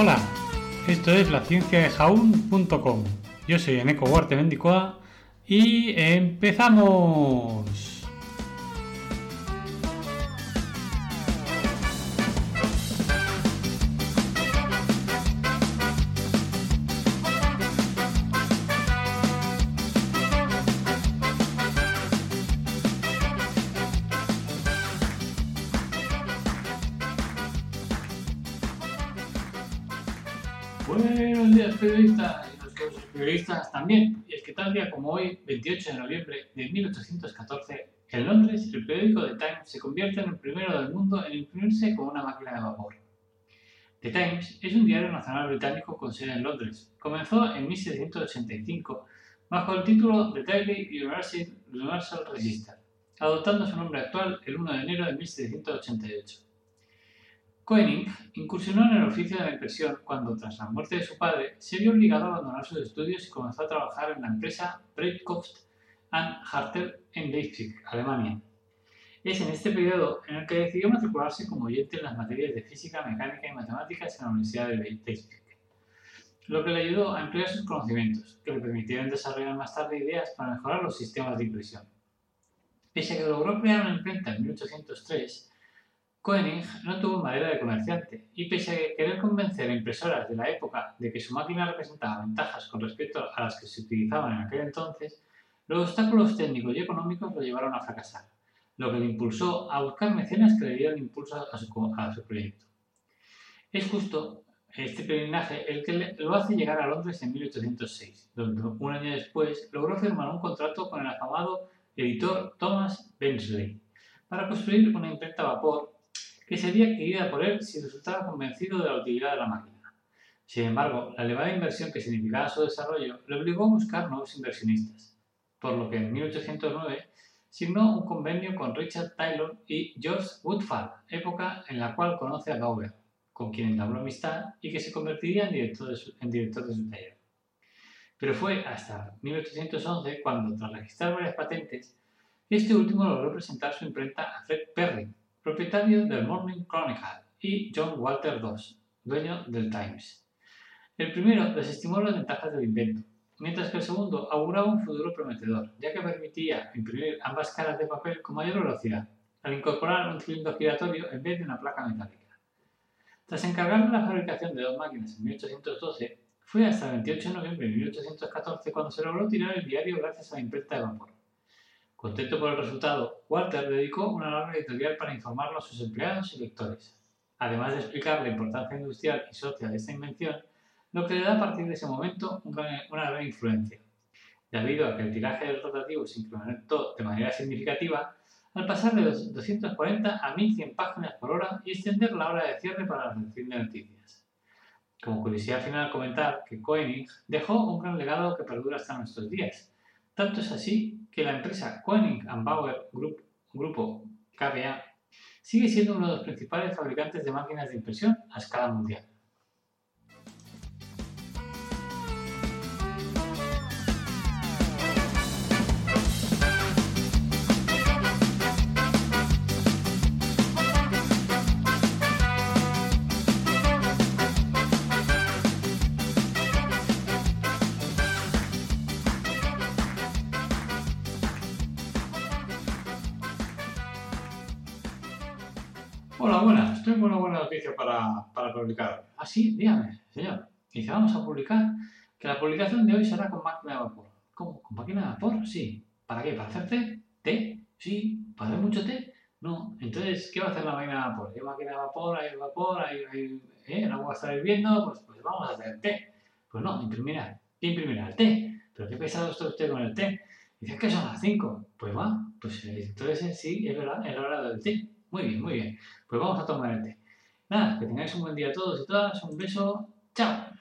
Hola, esto es la ciencia de jaun.com. Yo soy Eneco Huarte Mendicoa y empezamos. Buenos días periodistas y los periodistas también. Y es que tal día como hoy, 28 de noviembre de 1814, en Londres el periódico The Times se convierte en el primero del mundo en imprimirse con una máquina de vapor. The Times es un diario nacional británico con sede en Londres. Comenzó en 1785 bajo el título The Daily Universal Register, adoptando su nombre actual el 1 de enero de 1788. Koenig incursionó en el oficio de la impresión cuando, tras la muerte de su padre, se vio obligado a abandonar sus estudios y comenzó a trabajar en la empresa Breitkopf Hartel en Leipzig, Alemania. Es en este periodo en el que decidió matricularse como oyente en las materias de física, mecánica y matemáticas en la Universidad de Leipzig, lo que le ayudó a emplear sus conocimientos, que le permitieron desarrollar más tarde ideas para mejorar los sistemas de impresión. Pese a que logró crear una imprenta en 1803, Koenig no tuvo madera de comerciante y pese a querer convencer a impresoras de la época de que su máquina representaba ventajas con respecto a las que se utilizaban en aquel entonces, los obstáculos técnicos y económicos lo llevaron a fracasar, lo que le impulsó a buscar mecenas que le dieran impulso a su, proyecto. Es justo este peregrinaje el que lo hace llegar a Londres en 1806, donde un año después logró firmar un contrato con el afamado editor Thomas Bensley para construir una imprenta a vapor que sería adquirida por él si resultaba convencido de la utilidad de la máquina. Sin embargo, la elevada inversión que significaba su desarrollo le obligó a buscar nuevos inversionistas, por lo que en 1809 signó un convenio con Richard Taylor y George Woodfall, época en la cual conoce a Gauber, con quien entabló amistad y que se convertiría en director de su, en director de su taller. Pero fue hasta 1811 cuando, tras registrar varias patentes, este último logró presentar su imprenta a Fred Perry, propietario del Morning Chronicle, y John Walter II, dueño del Times. El primero desestimó las ventajas del invento, mientras que el segundo auguraba un futuro prometedor, ya que permitía imprimir ambas caras de papel con mayor velocidad, al incorporar un cilindro giratorio en vez de una placa metálica. Tras encargarle la fabricación de dos máquinas en 1812, fue hasta el 28 de noviembre de 1814 cuando se logró tirar el diario gracias a la imprenta de vapor. Contento por el resultado, Walter dedicó una larga editorial para informarlo a sus empleados y lectores, además de explicar la importancia industrial y social de esta invención, lo que le da a partir de ese momento una gran influencia. Debido a que el tiraje del rotativo se incrementó de manera significativa, al pasar de 240 a 1100 páginas por hora y extender la hora de cierre para la recepción de noticias. Como curiosidad final, comentar que Koenig dejó un gran legado que perdura hasta nuestros días, tanto es así que la empresa Koenig Bauer Group, Grupo KBA sigue siendo uno de los principales fabricantes de máquinas de impresión a escala mundial. Hola, buenas. Tengo una buena noticia para, para publicar. Ah, sí, dígame, señor. Dice, vamos a publicar que la publicación de hoy será con máquina de vapor. ¿Cómo? ¿Con máquina de vapor? Sí. ¿Para qué? ¿Para hacer té? ¿Té? Sí. ¿Para hacer mucho té? No. Entonces, ¿qué va a hacer la máquina de vapor? ¿Hay máquina de vapor? ¿Hay vapor? ¿Hay, eh, el agua está hirviendo? Pues, pues vamos a hacer té. Pues no, imprimirá. ¿Qué imprimirá? El té. ¿Pero qué pesado está usted con el té? Dice, que son las 5. Pues va. Pues entonces sí, es verdad, es la hora del té. Muy bien, muy bien. Pues vamos a tomar el té. Nada, que tengáis un buen día a todos y todas. Un beso. Chao.